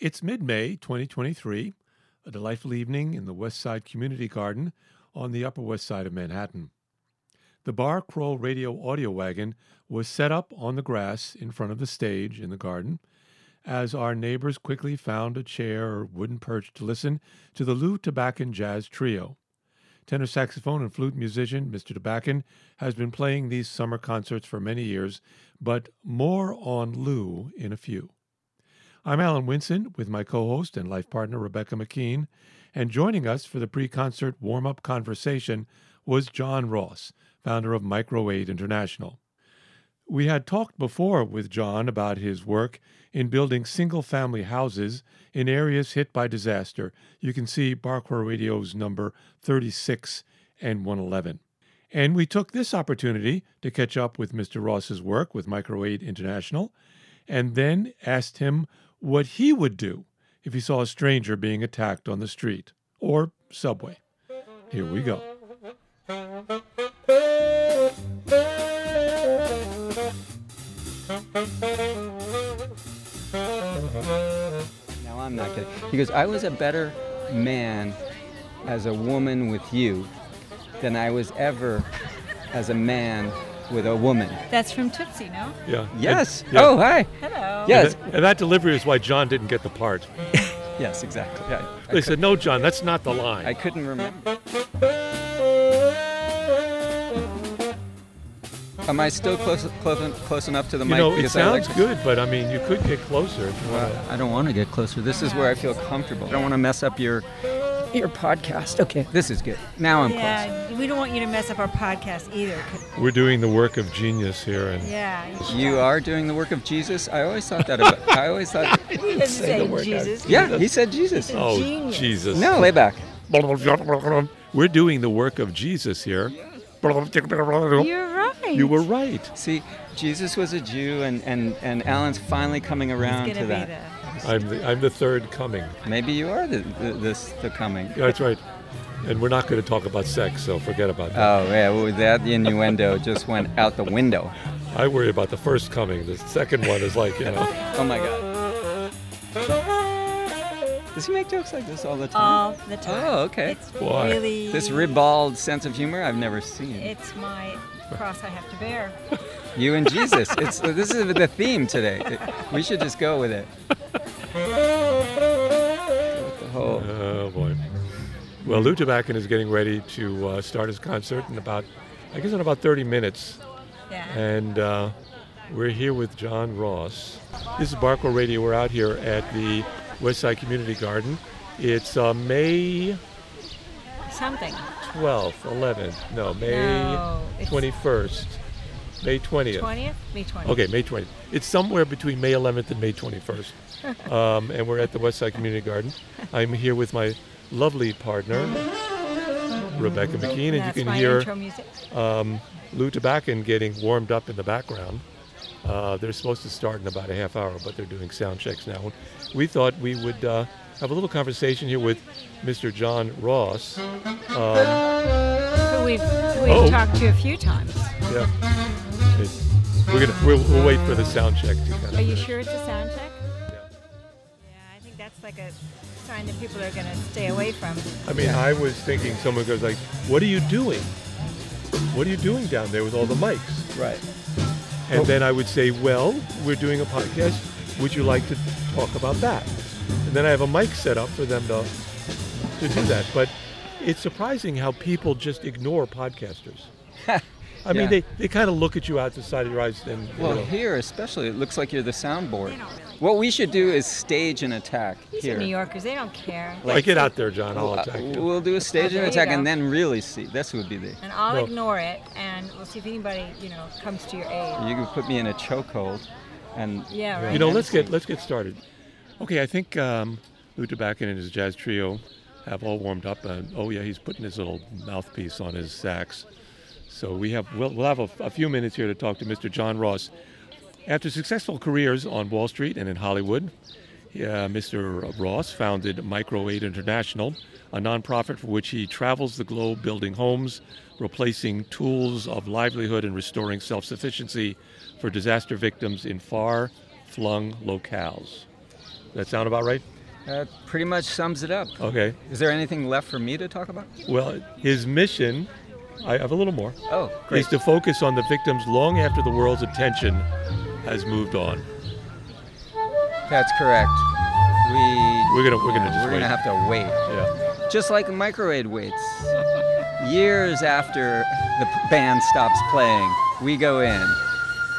It's mid May 2023, a delightful evening in the West Side Community Garden on the Upper West Side of Manhattan. The Bar Crawl Radio audio wagon was set up on the grass in front of the stage in the garden as our neighbors quickly found a chair or wooden perch to listen to the Lew Tabackin Jazz Trio. Tenor saxophone and flute musician Mr. Tabackin has been playing these summer concerts for many years, but more on Lew in a few. I'm Alan Winson with my co host and life partner Rebecca McKean, and joining us for the pre concert warm up conversation was John Ross, founder of MicroAid International. We had talked before with John about his work in building single family houses in areas hit by disaster. You can see Bar Radio's number 36 and 111. And we took this opportunity to catch up with Mr. Ross's work with MicroAid International and then asked him what he would do if he saw a stranger being attacked on the street or subway. Here we go. Now I'm not kidding. He goes, I was a better man as a woman with you than I was ever as a man with a woman. That's from Tootsie, no? Yeah. Yes. And- yeah. Oh, hi. Hello. Yes. And, and that delivery is why John didn't get the part. Yes, exactly. Yeah. I, They cou- said, no, John, that's not the line. I couldn't remember. Am I still close, close, close enough to the you mic? know, it Because I like sounds good, but I mean, you could get closer if you want Well, I don't want to get closer. This is where I feel comfortable. I don't want to mess up your your podcast. Okay, this is good. Now I'm close. Yeah, we don't want you to mess up our podcast either. We're doing the work of genius here, and Yeah. You are doing the work of Jesus. I always thought that about. I always thought. He doesn't say Jesus. Yeah, he said Jesus. oh Genius. Jesus! No, lay back. we're doing the work of Jesus here. You're right. You were right. See, Jesus was a Jew, and and and Alan's finally coming around He's to gonna be that. The. I'm the, I'm the third coming. Maybe you are the, the this the coming. Yeah, that's right. And we're not going to talk about sex, so forget about that. Oh yeah, well that the innuendo just went out the window. I worry about the first coming. The second one is like, you know, Oh my God. Does he make jokes like this all the time? All the time. Oh, okay. It's Why? really. This ribald sense of humor I've never seen. It's my cross I have to bear. You and Jesus. It's this is the theme today. We should just go with it. With the whole- oh boy. Well, Lew Tabackin is getting ready to uh, start his concert in about, I guess, in about 30 minutes. Yeah. And uh, we're here with John Ross. This is Bar Crawl Radio. We're out here at the Westside Community Garden. It's uh, May Something. 12th, 11th. No, May No, 21st. May 20th. 20th? May 20th. Okay, May 20th. It's somewhere between May 11th and May 21st. Um, and we're at the Westside Community Garden. I'm here with my lovely partner, Rebecca McKean, and That's you can hear um, Lew Tabackin getting warmed up in the background. Uh, they're supposed to start in about a half hour, but they're doing sound checks now. We thought we would uh, have a little conversation here with Mr. John Ross. Um, Who we've, we've Oh. talked to a few times. yeah, It's- we're gonna we'll, we'll wait for the sound check to kind of. Are you finish. sure it's a sound check? Like a sign that people are going to stay away from. I mean, I was thinking someone goes like, "What are you doing? What are you doing down there with all the mics?" Right. And then I would say, "Well, we're doing a podcast. Would you like to talk about that?" And then I have a mic set up for them to to do that. But it's surprising how people just ignore podcasters. I mean, they, they kind of look at you out the side of your eyes and you Well, know, here especially, it looks like you're the soundboard. What we should do is stage an attack These here. are New Yorkers. They don't care. like, get out there, John. I'll Uh, attack you. We'll do a stage There an attack and then really see. This would be the. And I'll No. ignore it, and we'll see if anybody, you know, comes to your aid. You can put me in a chokehold, and Yeah, right. You know, let's get let's get started. Okay, I think um, Lew Tabackin and his jazz trio have all warmed up. And oh yeah, he's putting his little mouthpiece on his sax. So we have we'll, we'll have a, a few minutes here to talk to Mr. John Ross. After successful careers on Wall Street and in Hollywood, uh, Mr. Ross founded MicroAid International, a nonprofit for which he travels the globe building homes, replacing tools of livelihood and restoring self sufficiency for disaster victims in far flung locales. That sound about right? That pretty much sums it up. Okay. Is there anything left for me to talk about? Well, his mission, I have a little more, Oh, great. is to focus on the victims long after the world's attention has moved on. That's correct. We We're gonna we're gonna just we're wait. gonna have to wait, yeah. just like a microaid waits. Years after the band stops playing, we go in.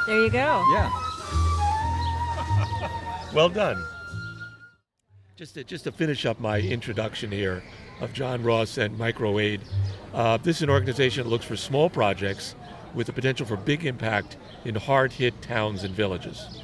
There you go. Yeah. Well done. Just to, just to finish up my introduction here of John Ross and MicroAid, uh, this is an organization that looks for small projects with the potential for big impact in hard-hit towns and villages.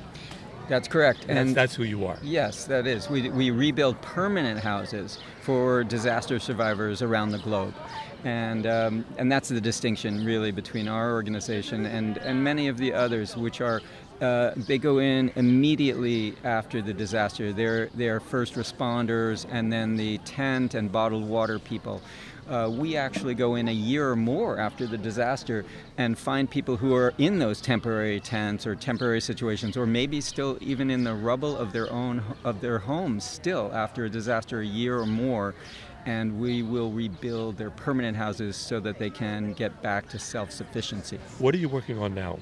That's correct. And that's, that's who you are. Yes, that is. We, we rebuild permanent houses for disaster survivors around the globe. And, um, and that's the distinction, really, between our organization and, and many of the others, which are uh, they go in immediately after the disaster. They're, they're first responders and then the tent and bottled water people. Uh, we actually go in a year or more after the disaster and find people who are in those temporary tents or temporary situations, or maybe still even in the rubble of their own of their homes, still after a disaster, a year or more. And we will rebuild their permanent houses so that they can get back to self-sufficiency. What are you working on now?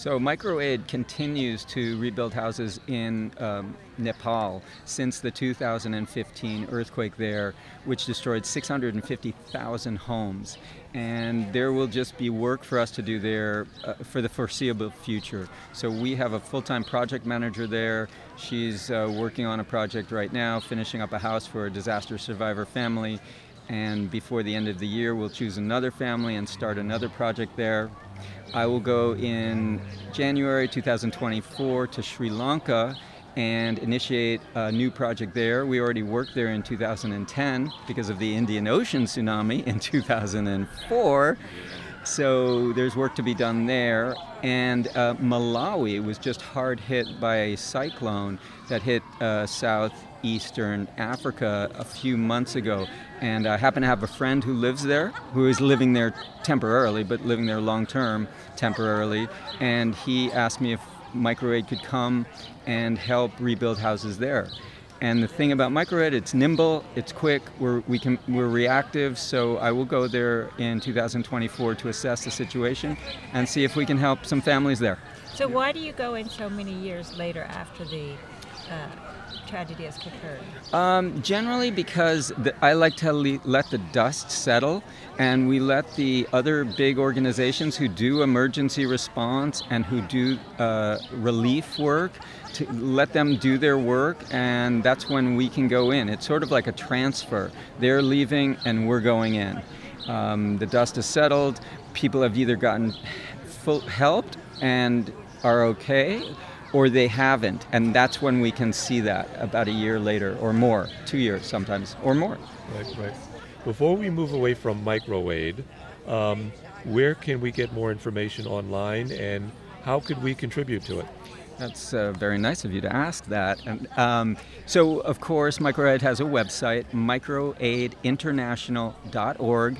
So MicroAid continues to rebuild houses in um, Nepal since the 2015 earthquake there, which destroyed 650,000 homes. And there will just be work for us to do there uh, for the foreseeable future. So we have a full-time project manager there. She's uh, working on a project right now, finishing up a house for a disaster survivor family. And before the end of the year, we'll choose another family and start another project there. I will go in January 2024 to Sri Lanka and initiate a new project there. We already worked there in 2010 because of the Indian Ocean tsunami in 2004. So there's work to be done there. And uh, Malawi was just hard hit by a cyclone that hit uh, southeastern Africa a few months ago. And I happen to have a friend who lives there, who is living there temporarily, but living there long term temporarily. And he asked me if MicroAid could come and help rebuild houses there. And the thing about MicroAid, it's nimble, it's quick, we're, we can, we're reactive, so I will go there in 2024 to assess the situation and see if we can help some families there. So why do you go in so many years later after the uh, tragedy has occurred? Um, generally, because the, I like to le- let the dust settle, and we let the other big organizations who do emergency response and who do uh, relief work to let them do their work, and that's when we can go in. It's sort of like a transfer. They're leaving, and we're going in. Um, the dust has settled. People have either gotten full, helped and are okay, or they haven't, and that's when we can see that about a year later or more, two years sometimes or more. Right, right. Before we move away from MicroAid, um, where can we get more information online and how could we contribute to it? That's uh, very nice of you to ask that. And, um, so, of course, MicroAid has a website, microaidinternational.org,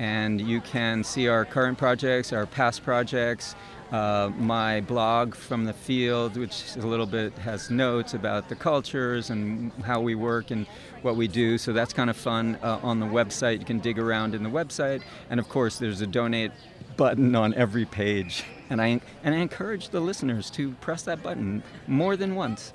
and you can see our current projects, our past projects, uh, my blog from the field, which a little bit has notes about the cultures and how we work and what we do. So that's kind of fun uh, on the website. You can dig around in the website, and of course, there's a donate button on every page. And I and I encourage the listeners to press that button more than once.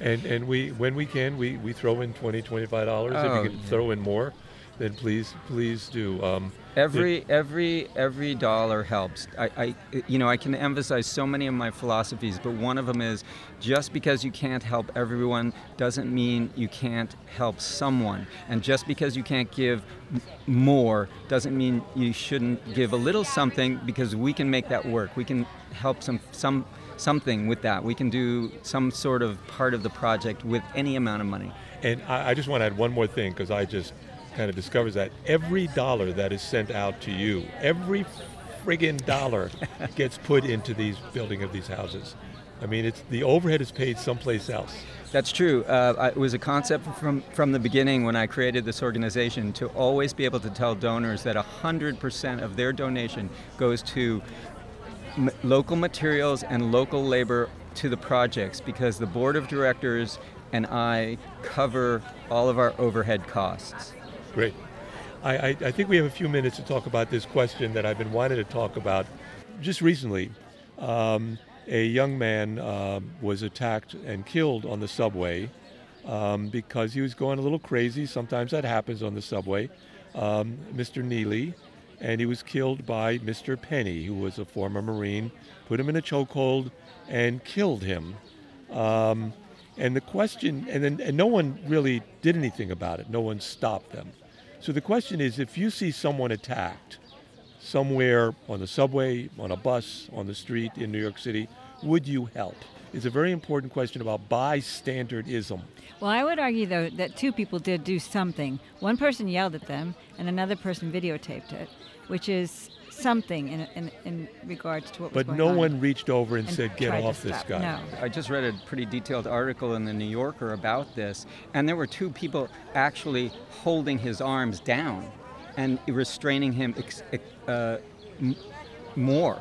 And and we when we can we, we throw in 20 25 dollars Oh, if you can yeah. throw in more then please please do um, Every every every dollar helps. I, I you know I can emphasize so many of my philosophies, but one of them is just because you can't help everyone doesn't mean you can't help someone, and just because you can't give more doesn't mean you shouldn't give a little something because we can make that work. We can help some some something with that. We can do some sort of part of the project with any amount of money. and I, I just want to add one more thing because I just kind of discovers that every dollar that is sent out to you every friggin' dollar gets put into these building of these houses I mean it's the overhead is paid someplace else That's true. Uh, it was a concept from, from the beginning when I created this organization to always be able to tell donors that 100% of their donation goes to m- local materials and local labor to the projects because the board of directors and I cover all of our overhead costs. Great. I, I, I think we have a few minutes to talk about this question that I've been wanting to talk about. Just recently, um, a young man uh, was attacked and killed on the subway um, because he was going a little crazy. Sometimes that happens on the subway. Um, Mr. Neely, and he was killed by Mr. Penny, who was a former Marine, put him in a chokehold and killed him. Um, and the question, and then and no one really did anything about it. No one stopped them. So the question is, if you see someone attacked somewhere on the subway, on a bus, on the street in New York City, would you help? It's a very important question about bystanderism. Well, I would argue, though, that two people did do something. One person yelled at them, and another person videotaped it, which is something in, in, in regards to what was But going no on. one reached over and, and said, "Get off this guy." No. I just read a pretty detailed article in the New Yorker about this, and there were two people actually holding his arms down and restraining him ex- ex- uh, m- more.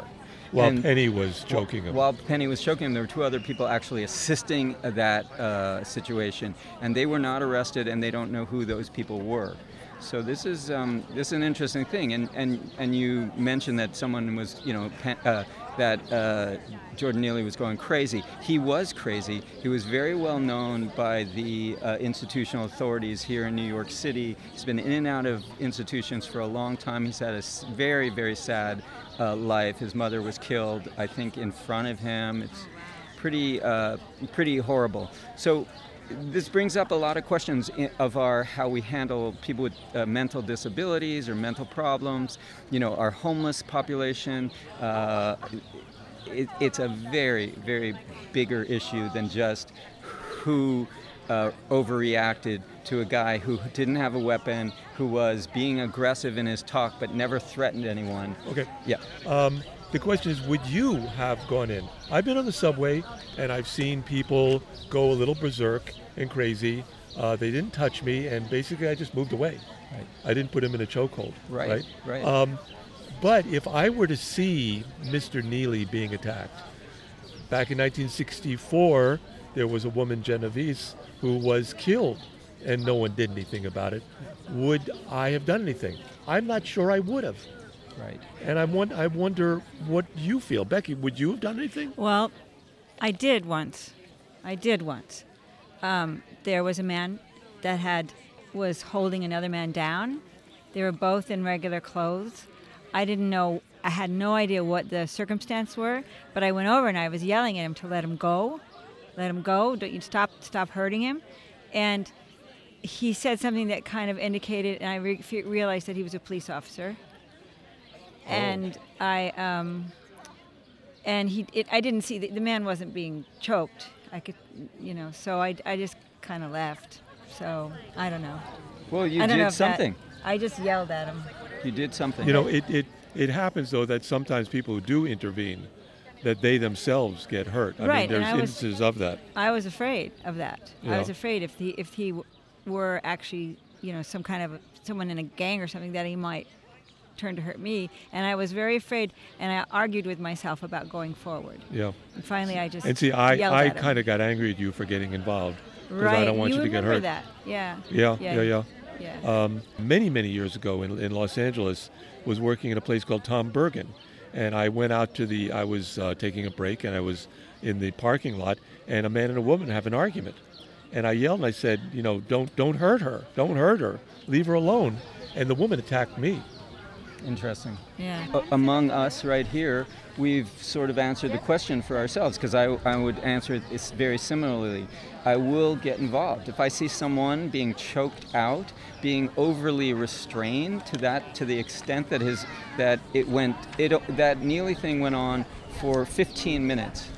While And- Penny was choking him. While Penny was choking him, there were two other people actually assisting that uh, situation, and they were not arrested, and they don't know who those people were. So this is um, this is an interesting thing, and and and you mentioned that someone was, you know, uh, that uh, Jordan Neely was going crazy. He was crazy. He was very well known by the uh, institutional authorities here in New York City. He's been in and out of institutions for a long time. He's had a very very sad uh, life. His mother was killed, I think, in front of him. It's pretty uh, pretty horrible. So this brings up a lot of questions of our how we handle people with uh, mental disabilities or mental problems. You know, our homeless population. Uh, it, it's a very very bigger issue than just who uh, overreacted to a guy who didn't have a weapon, who was being aggressive in his talk but never threatened anyone. okay. Yeah. Um, the question is, would you have gone in? I've been on the subway and I've seen people go a little berserk and crazy. Uh, they didn't touch me, and basically I just moved away. Right. I didn't put him in a chokehold. Right, Right. right. Um, but if I were to see Mr. Neely being attacked, back in 1964, there was a woman, Genovese, who was killed, and no one did anything about it. Would I have done anything? I'm not sure I would have. Right. And I, want, I wonder what you feel. Becky, would you have done anything? Well, I did once. I did once. Um, there was a man that had was holding another man down. They were both in regular clothes. I didn't know. I had no idea what the circumstance were, but I went over and I was yelling at him to let him go, let him go. Don't you stop, stop hurting him, and he said something that kind of indicated, and I re- realized that he was a police officer. And I, um, and he, it, I didn't see the, the man wasn't being choked. I could, you know, so I, I just kind of left. So I don't know. Well, you I don't know did if that- something. I just yelled at him. You did something. You know, it, it, it happens, though, that sometimes people who do intervene, that they themselves get hurt. I Right, mean, there's I was- instances of that. I was afraid of that. I was afraid if he if he w- were actually you know some kind of someone in a gang or something that he might turn to hurt me, and I was very afraid. And I argued with myself about going forward. Yeah. And finally, I just And see, I, I kind of got angry at you for getting involved. Because right. I don't want you, to get hurt. that? Yeah. Yeah, Yeah. yeah, yeah. Yeah. Um, many, many years ago in, in Los Angeles, was working in a place called Tom Bergin, and I went out to the. I was uh, taking a break, and I was in the parking lot, and a man and a woman have an argument, and I yelled and I said, you know, don't don't hurt her, don't hurt her, leave her alone, and the woman attacked me. Interesting. yeah. A- among us right here, we've sort of answered the question for ourselves because I, I would answer it this very similarly. I will get involved if I see someone being choked out, being overly restrained to that to the extent that his that it went it that Neely thing went on for 15 minutes.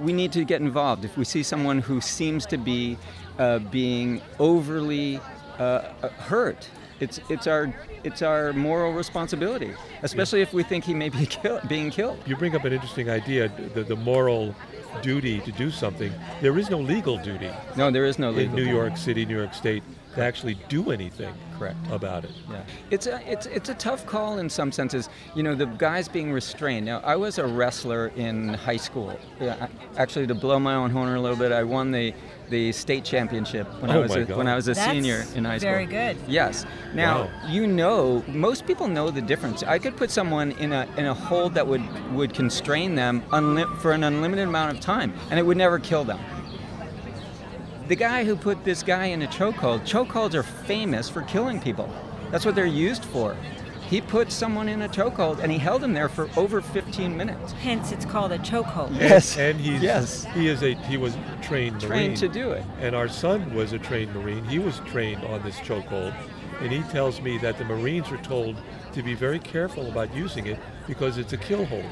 We need to get involved if we see someone who seems to be uh, being overly uh, uh, hurt. It's it's our it's our moral responsibility, especially if we think he may be kill, being killed. You bring up an interesting idea, the, the moral duty to do something. There is no legal duty No, there is no legal. in New York City, New York State, to actually do anything Correct. about it. Yeah, it's a it's it's a tough call in some senses. You know, the guys being restrained. Now, I was a wrestler in high school. Yeah, I- actually, to blow my own horn a little bit, I won the the state championship when I Oh was my a, when I was a That's senior in high school. very good. Yes. Now Wow. you know most people know the difference. I could put someone in a in a hold that would would constrain them unli- for an unlimited amount of time, and it would never kill them. The guy who put this guy in a chokehold, chokeholds are famous for killing people. That's what they're used for. He put someone in a chokehold and he held him there for over 15 minutes. Hence, it's called a chokehold. Yes. and he's Yes. he is a he was trained Trained marine. to do it. And our son was a trained Marine. He was trained on this chokehold. And he tells me that the Marines are told to be very careful about using it because it's a kill hold.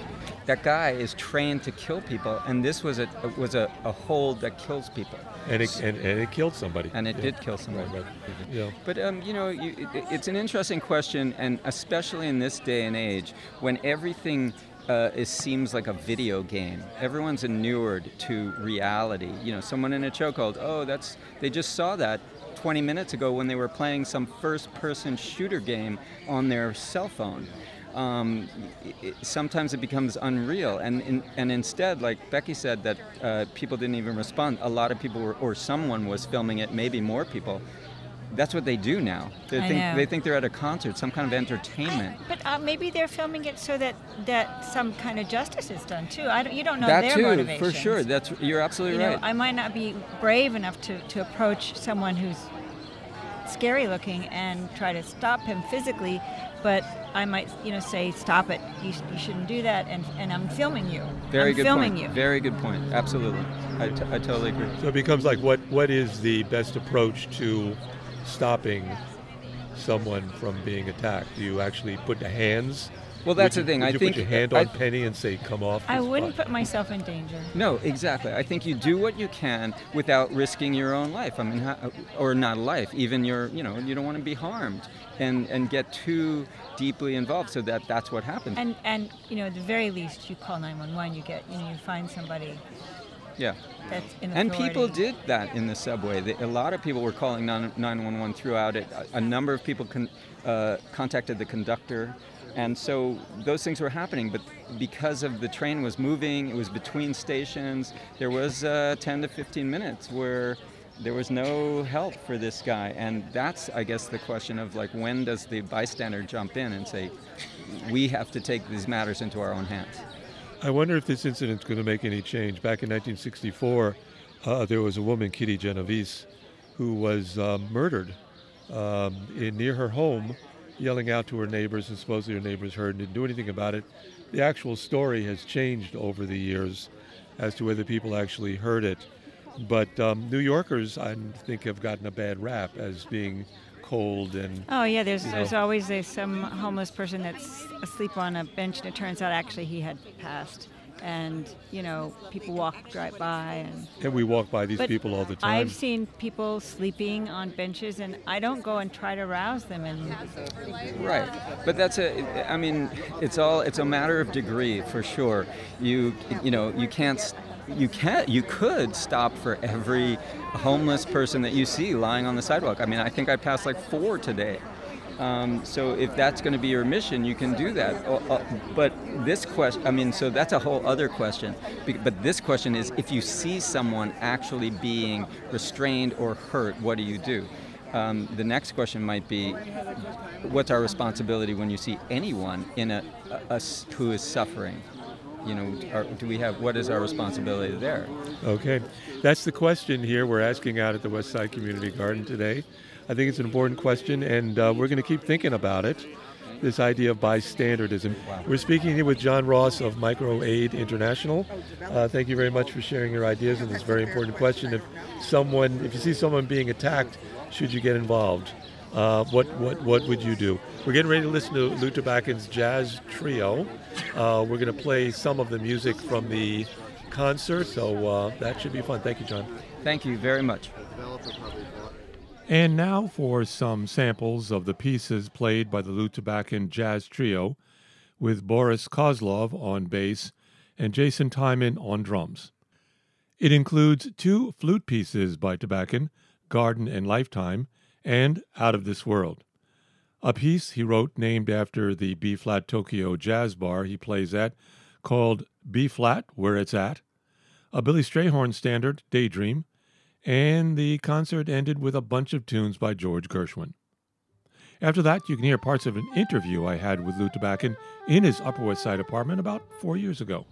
That guy is trained to kill people, and this was a was a, a hold that kills people, And it, and, and it killed somebody. and it Yeah. did kill somebody. Right, right. Yeah. But um, you know, you, it, it's an interesting question, and especially in this day and age, when everything uh, is, seems like a video game. Everyone's inured to reality. You know, someone in a chokehold. Oh, that's they just saw that 20 minutes ago when they were playing some first-person shooter game on their cell phone. Um, i i sometimes it becomes unreal, and in, and instead, like Becky said, that uh, people didn't even respond. A lot of people were, or someone was filming it. Maybe more people that's what they do now. They I think know. they think they're at a concert, some kind of entertainment. But uh, maybe they're filming it so that that some kind of justice is done too. I don't, you don't know that their too, motivations. for sure. That's you're absolutely you know, right. I might not be brave enough to, to approach someone who's scary looking and try to stop him physically, but I might, you know, say, "Stop it! You, sh- you shouldn't do that." And, and I'm filming you. Very I'm good filming point. you. Very good point. Absolutely, I, t- I totally agree. So it becomes like what what is the best approach to stopping someone from being attacked? Do you actually put the hands? Well, that's would the thing. Would I you think put your hand I- on Penny and say, "Come off." I wouldn't spot"? put myself in danger. No, exactly. I think you do what you can without risking your own life. I mean, or not life, even your, you know, you don't want to be harmed and and get too deeply involved. So that that's what happens. And and you know, at the very least, you call 911. You get, you know, you find somebody yeah. That's in And people did that in the subway. They, a lot of people were calling 911 throughout it. A, a number of people con, uh, contacted the conductor. And so those things were happening. But because of the train was moving, it was between stations, there was uh, 10 to 15 minutes where there was no help for this guy. And that's, I guess, the question of like, when does the bystander jump in and say, we have to take these matters into our own hands? I wonder if this incident's going to make any change. Back in 1964, uh, there was a woman, Kitty Genovese, who was um, murdered um, in, near her home, yelling out to her neighbors, and supposedly her neighbors heard and didn't do anything about it. The actual story has changed over the years as to whether people actually heard it. But um, New Yorkers, I think, have gotten a bad rap as being cold and Oh yeah, there's you there's always a, some homeless person that's asleep on a bench, and it turns out actually he had passed. And you know, people walk right by, and and we walk by these people all the time. I've seen people sleeping on benches, and I don't go and try to rouse them. And Right, but that's a. I mean, it's all. It's a matter of degree for sure. You you know you can't. You can't. You could stop for every homeless person that you see lying on the sidewalk. I mean, I think I passed like four today. Um, so if that's going to be your mission, you can do that. Uh, But this question, I mean, so that's a whole other question. But this question is, if you see someone actually being restrained or hurt, what do you do? Um, the next question might be, what's our responsibility when you see anyone in a, a- a who is suffering? You know, are, do we have what is our responsibility there? Okay, that's the question here we're asking out at the West Side Community Garden today. I think it's an important question, and uh, we're going to keep thinking about it. This idea of bystandardism. We're speaking here with John Ross of MicroAid International. Uh, thank you very much for sharing your ideas on this very important question. If someone, if you see someone being attacked, should you get involved? Uh, what what what would you do? We're getting ready to listen to Lew Tabackin's jazz trio. Uh, we're going to play some of the music from the concert, so uh, that should be fun. Thank you, John. Thank you very much. And now for some samples of the pieces played by the Lew Tabackin Jazz Trio with Boris Kozlov on bass and Jason Tiemann on drums. It includes two flute pieces by Tabackin, Garden and Lifetime, and Out of This World. A piece he wrote named after the B flat Tokyo jazz bar he plays at called B flat Where It's At, a Billy Strayhorn standard, Daydream, and the concert ended with a bunch of tunes by George Gershwin. After that, you can hear parts of an interview I had with Lew Tabackin in his Upper West Side apartment about four years ago.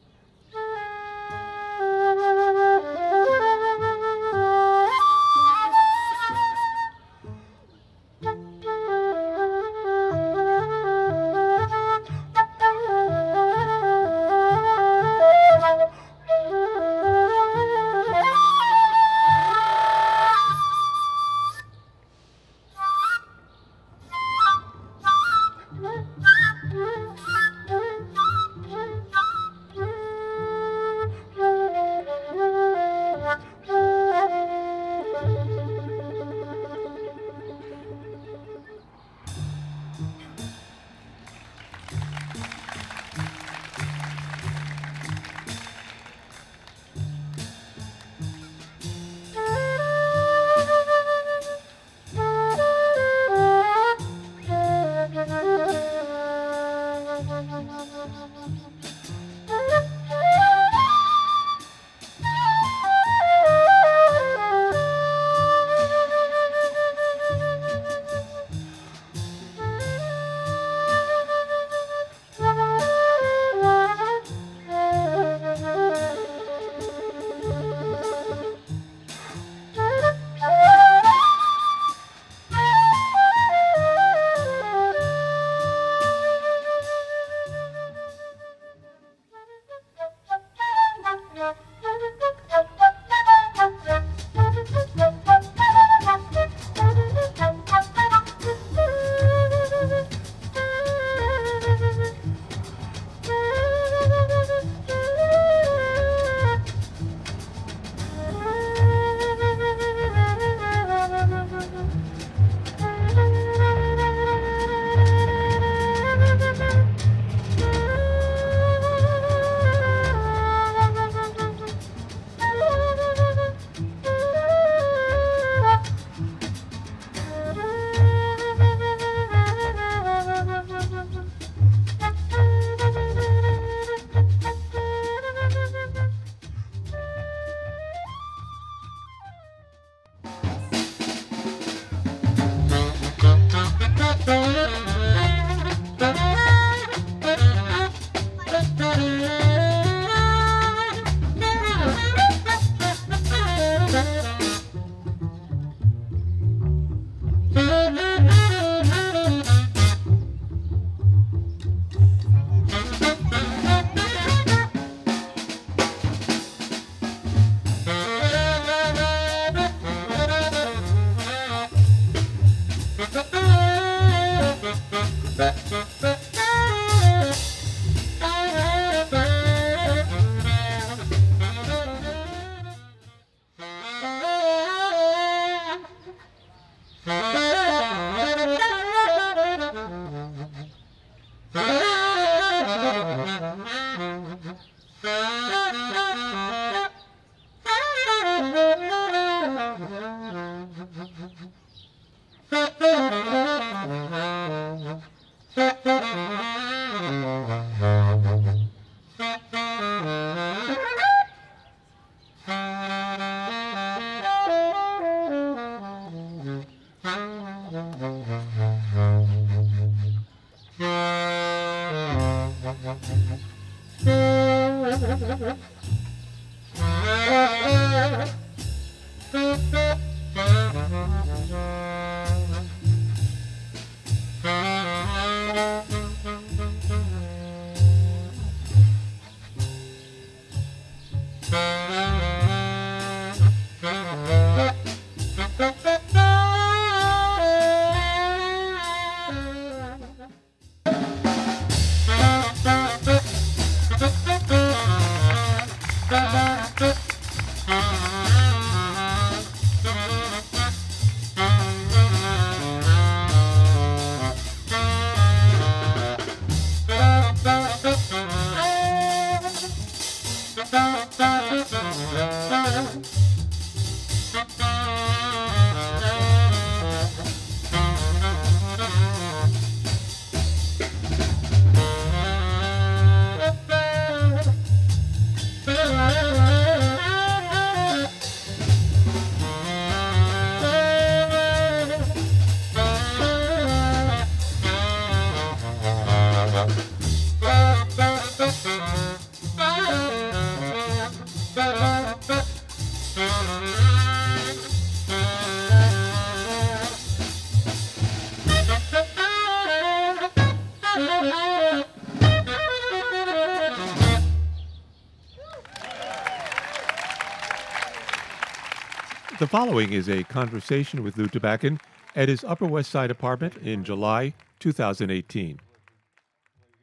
Following is a conversation with Lew Tabackin at his Upper West Side apartment in July 2018.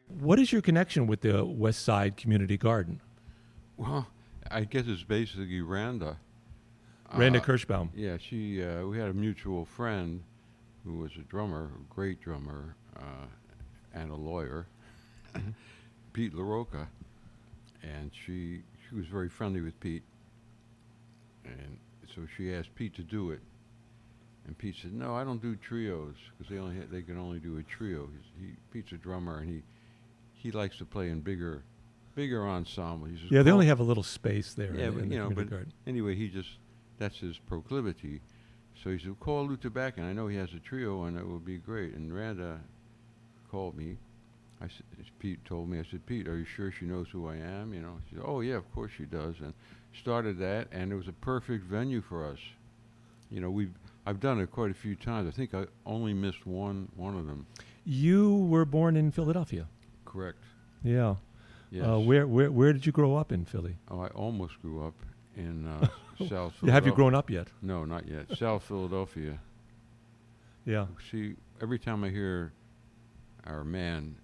What is your connection with the West Side Community Garden? Well, I guess it's basically Randa. Randa Uh, Kirschbaum. Yeah, she. Uh, we had a mutual friend who was a drummer, a great drummer, uh, and a lawyer, Pete LaRocca, and she she was very friendly with Pete, and so she asked Pete to do it, and Pete said, "No, I don't do trios because they only ha- they can only do a trio." He's, he Pete's a drummer, and he he likes to play in bigger bigger ensemble. He says, Yeah, they only have a little space there yeah, in, but in the you know, but garden. anyway, he just that's his proclivity. So he said, "Call Luther back, and I know he has a trio, and it would be great." And Randa called me. Pete told me. I said, "Pete, are you sure she knows who I am?" You know, she said, "Oh yeah, of course she does." And started that, and it was a perfect venue for us. You know, we've I've done it quite a few times. I think I only missed one one of them. You were born in Philadelphia. Correct. Yeah. Yes. Uh, where, where where did you grow up in Philly? oh, I almost grew up in uh, South. Yeah, Have you grown up yet? No, not yet. South Philadelphia. Yeah. See, every time I hear our man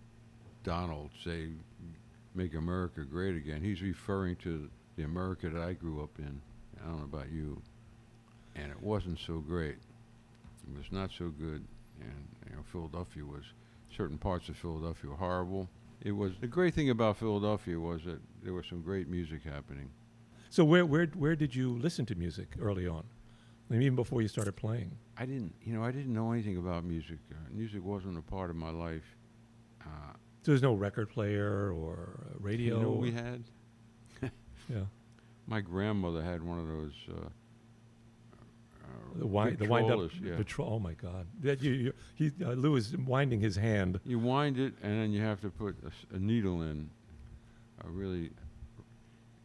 Donald say, "Make America Great Again," he's referring to the America that I grew up in. I don't know about you, and it wasn't so great. It was not so good, and you know, Philadelphia was certain parts of Philadelphia were horrible. It was the great thing about Philadelphia was that there was some great music happening. So where where where did you listen to music early on? I mean, even before you started playing. I didn't, you know, I didn't know anything about music. Uh, music wasn't a part of my life. Uh, So there's no record player or uh, radio. You know we had? yeah. My grandmother had one of those. Uh, The wind, the wind up. Yeah. Vitro- oh my God! That you, you he uh, Lew is winding his hand. You wind it, and then you have to put a needle in. A really,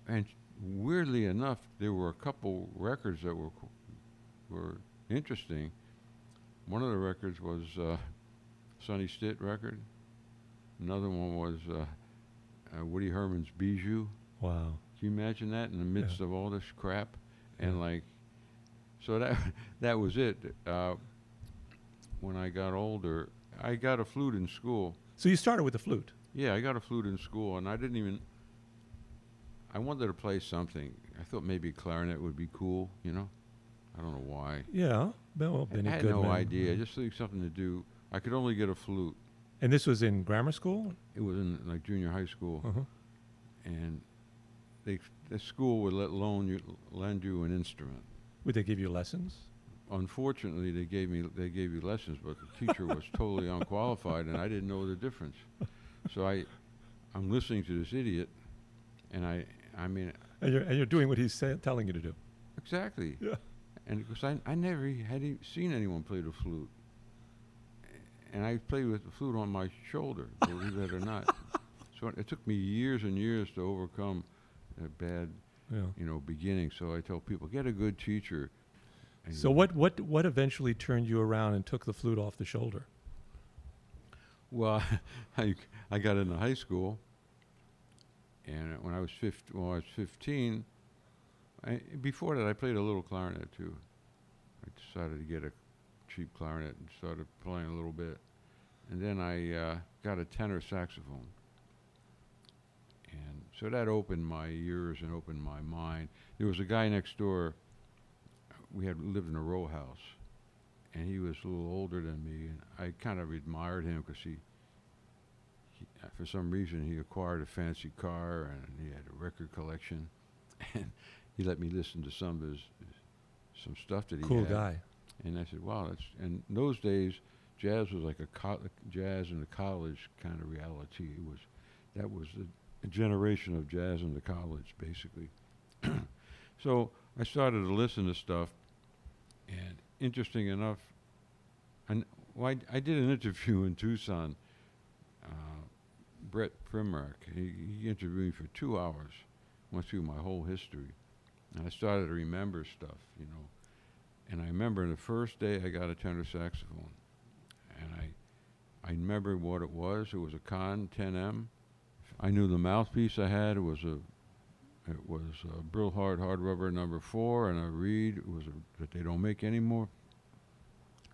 and weirdly enough, there were a couple records that were were interesting. One of the records was uh, Sonny Stitt record. Another one was uh, uh, Woody Herman's Bijou. Wow. Can you imagine that in the midst of all this crap? And Yeah. like, so that that was it. Uh, when I got older, I got a flute in school. So you started with the flute. Yeah, I got a flute in school, and I didn't even. I wanted to play something. I thought maybe clarinet would be cool. You know, I don't know why. Yeah. Well, I had Goodman. no idea. Just think something to do. I could only get a flute. And this was in grammar school. It was in like junior high school, Uh-huh. and they the school would let loan you lend you an instrument. Would they give you lessons? unfortunately they gave me they gave you lessons but the teacher was totally unqualified and i didn't know the difference so i i'm listening to this idiot and i i mean And you're and you're doing what he's say, telling you to do. exactly Yeah. and because i i never had e- seen anyone play the flute and i played with the flute on my shoulder believe it or not so it took me years and years to overcome a bad Yeah. you know beginning so i tell people get a good teacher So what what what eventually turned you around and took the flute off the shoulder? Well, I, I got into high school, and when I was 15, well, I was 15, I, before that I played a little clarinet too. I decided to get a cheap clarinet and started playing a little bit. And then I uh, got a tenor saxophone. And so that opened my ears and opened my mind. There was a guy next door, we had lived in a row house and he was a little older than me, and I kind of admired him because he, he, uh, for some reason, he acquired a fancy car and he had a record collection, and he let me listen to some of his, his some stuff that he Cool had. guy. And I said, "Wow, that's." And in those days, jazz was like a co- jazz in the college kind of reality. It was, that was a, a generation of jazz in the college, basically. so I started to listen to stuff, and interesting enough, and well, I, I did an interview in Tucson. Uh, Brett Primrock, he, he interviewed me for two hours, went through my whole history, and I started to remember stuff, you know. And I remember the first day I got a tenor saxophone, and I, I remember what it was. It was a Conn 10M. I knew the mouthpiece I had It was a It was a Brilhart Hard hard Rubber number four, and a Reed it was a, that they don't make anymore.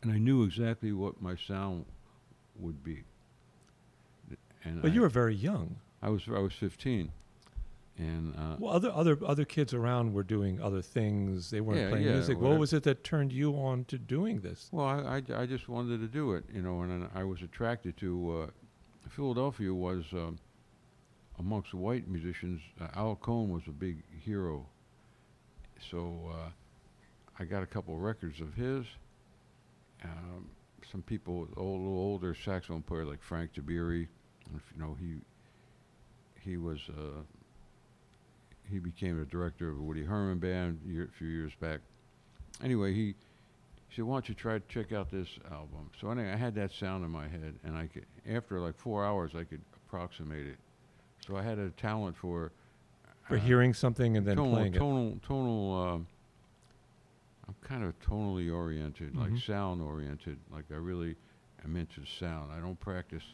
And I knew exactly what my sound would be. And But I, you were very young. I was I was 15, and uh, Well, other other other kids around were doing other things. They weren't Yeah, playing yeah, music. What was it that turned you on to doing this? Well, I, I, I just wanted to do it, you know, and then I was attracted to uh, Philadelphia was um, amongst white musicians. Uh, Al Cohn was a big hero, so uh, I got a couple of records of his. Um, some people, old, little older saxophone player like Frank Tiberi, if you know he he was uh, he became the director of the Woody Herman band year, a few years back. Anyway, he he said, "Why don't you try to check out this album?" So anyway, I had that sound in my head, and I could, after like four hours, I could approximate it. So I had a talent for For uh, hearing something and then tonal, playing it. tonal, tonal. Um, I'm kind of tonally oriented, Mhm. like sound oriented. Like I really am into sound. I don't practice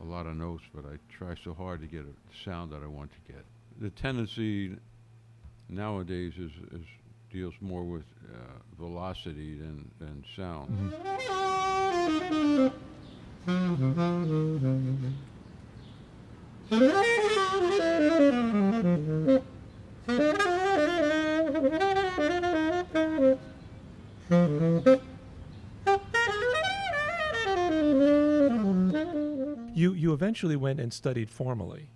a lot of notes, but I try so hard to get a sound that I want to get. The tendency nowadays is, is deals more with uh, velocity than than sound. You you eventually went and studied formally.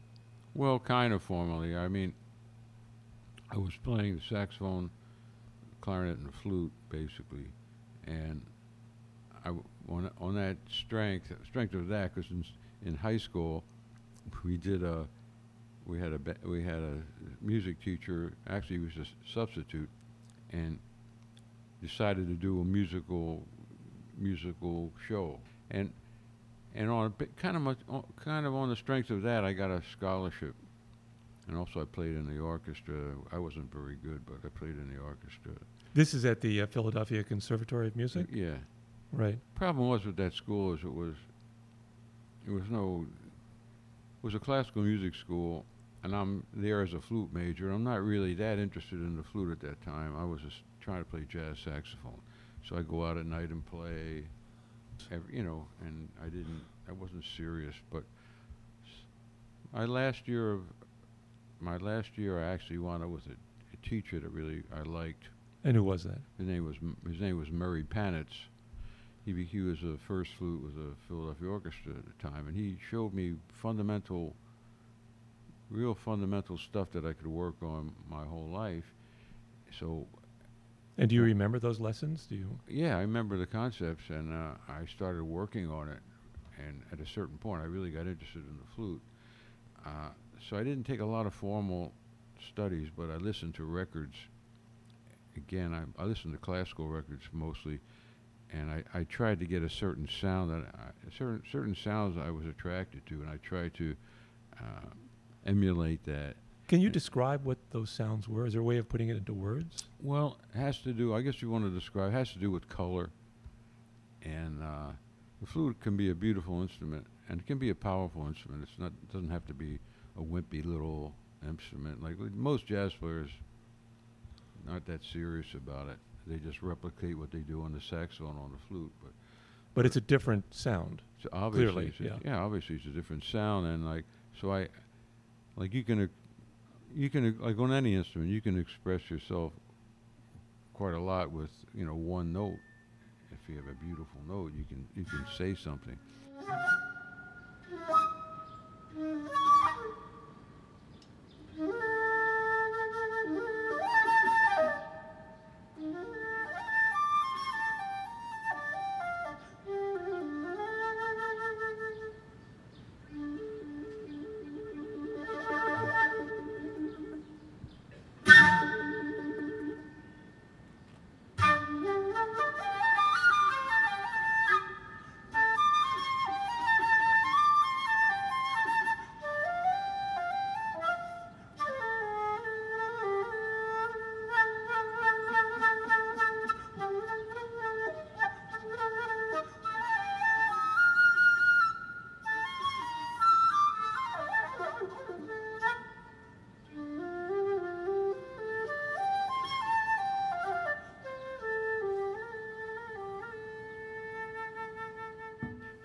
Well, kind of formally. I mean, I was playing the saxophone, clarinet, and flute basically, and I w- on on that strength strength of that because in in high school we did a we had a ba- we had a music teacher actually he was a substitute and decided to do a musical musical show and and on a bit, kind of much, kind of on the strength of that, I got a scholarship, and also I played in the orchestra. I wasn't very good, but I played in the orchestra. This is at the uh, Philadelphia Conservatory of Music, Yeah. right? Problem was with that school is it was, it was no, it was a classical music school, and I'm there as a flute major. I'm not really that interested in the flute at that time. I was just trying to play jazz saxophone, so I go out at night and play. You know, and I didn't. I wasn't serious, but my last year of my last year, I actually wound up with a, a teacher that really I liked. And who was that? His name was his name was Murray Panitz. He be, he was a first flute with the Philadelphia Orchestra at the time, and he showed me fundamental, real fundamental stuff that I could work on my whole life. So And do you remember those lessons? Do you? yeah, I remember the concepts, and uh, I started working on it. And at a certain point, I really got interested in the flute. Uh, so I didn't take a lot of formal studies, but I listened to records. Again, I, I listened to classical records mostly, and I, I tried to get a certain sound that I, certain certain sounds I was attracted to, and I tried to uh, emulate that. Can you describe what those sounds were? Is there a way of putting it into words? Well, it has to do. I guess you want to describe. It has to do with color, and uh, the flute can be a beautiful instrument, and it can be a powerful instrument. It's not. It doesn't have to be a wimpy little instrument. Like most jazz players, not that serious about it. They just replicate what they do on the saxophone on the flute. But But it's a different sound. so obviously, Clearly, it's a- yeah. yeah, obviously it's a different sound, and like so I, like you can, you can like on any instrument you can express yourself quite a lot with you know one note. If you have a beautiful note you can you can say something.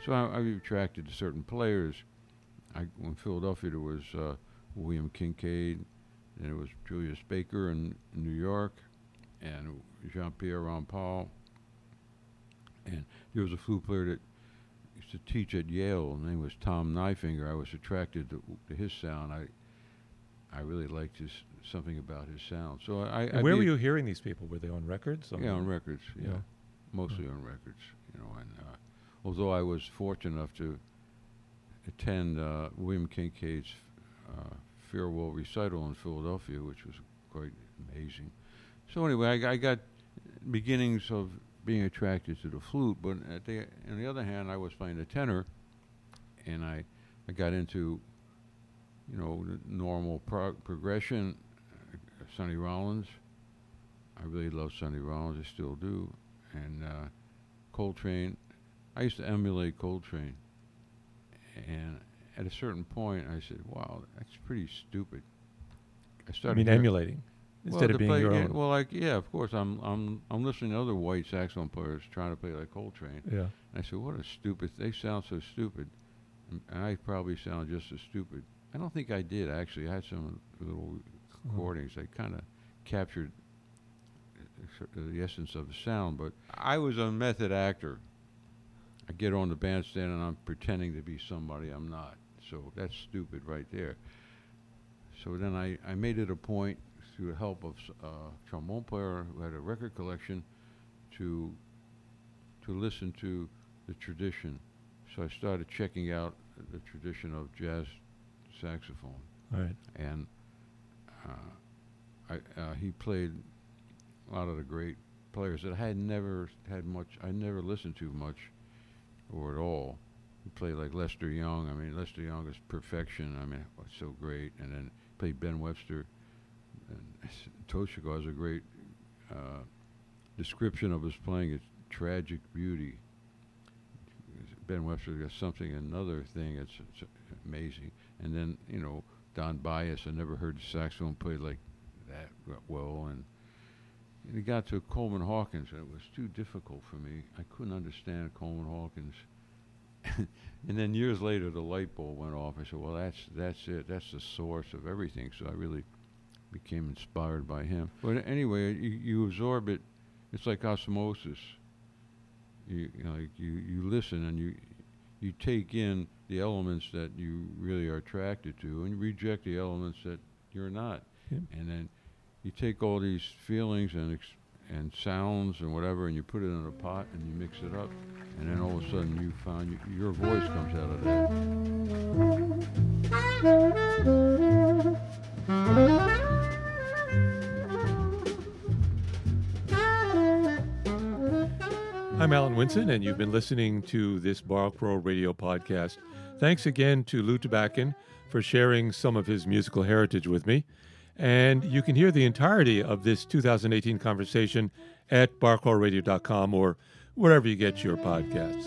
So I, I attracted to certain players. I, in Philadelphia, there was uh, William Kincaid, and it was Julius Baker in, in New York, and Jean Pierre Rampal. And there was a flute player that used to teach at Yale. His name was Tom Nyfenger. I was attracted to, to his sound. I I really liked his something about his sound. So I. I where were you hearing these people? Were they on records? Yeah, on records. Yeah, Yeah. mostly on records. You know, and uh, although I was fortunate enough to attend uh, William Kincaid's uh, farewell recital in Philadelphia, which was quite amazing. So anyway, I, I got beginnings of being attracted to the flute, but the, on the other hand, I was playing the tenor, and I, I got into, you know, normal prog- progression. Uh, Sonny Rollins. I really love Sonny Rollins. I still do. And uh, Coltrane. I used to emulate Coltrane. And at a certain point, I said, "Wow, that's pretty stupid." I started. I mean, emulating instead well, of being your own. Well, like yeah, of course, I'm I'm I'm listening to other white saxophone players trying to play like Coltrane. yeah. And I said, "What a stupid! They sound so stupid." And I probably sound just as stupid. I don't think I did actually. I had some little recordings that kind of captured uh, the essence of the sound. But I was a method actor. I get on the bandstand and I'm pretending to be somebody I'm not. So that's stupid right there. So then I, I made it a point through the help of a trombone player who had a record collection to to listen to the tradition. So I started checking out the tradition of jazz saxophone right. and uh, I, uh, he played a lot of the great players that I had never had much. I never listened to much, or at all. He played like Lester Young. I mean, Lester Young is perfection. I mean, was so great. And then played Ben Webster. And Toshiko has a great uh, description of his playing. It's tragic beauty. Ben Webster got something, another thing. It's, it's amazing. And then you know Don Byas. I never heard the saxophone played like that well. And it got to Coleman Hawkins, and it was too difficult for me. I couldn't understand Coleman Hawkins. and then years later, the light bulb went off. I said, "Well, that's that's it. That's the source of everything." So I really became inspired by him. But anyway, you, you absorb it. It's like osmosis. You, you know, like you you listen and you you take in the elements that you really are attracted to, and you reject the elements that you're not. Yep. And then you take all these feelings and ex- and sounds and whatever, and you put it in a pot and you mix it up, and then all of a sudden you find y- your voice comes out of that. I'm Alan Winson, and you've been listening to this Bar Radio podcast. Thanks again to Lew Tabackin for sharing some of his musical heritage with me. And you can hear the entirety of this 2018 conversation at barcrawlradio.com or wherever you get your podcasts.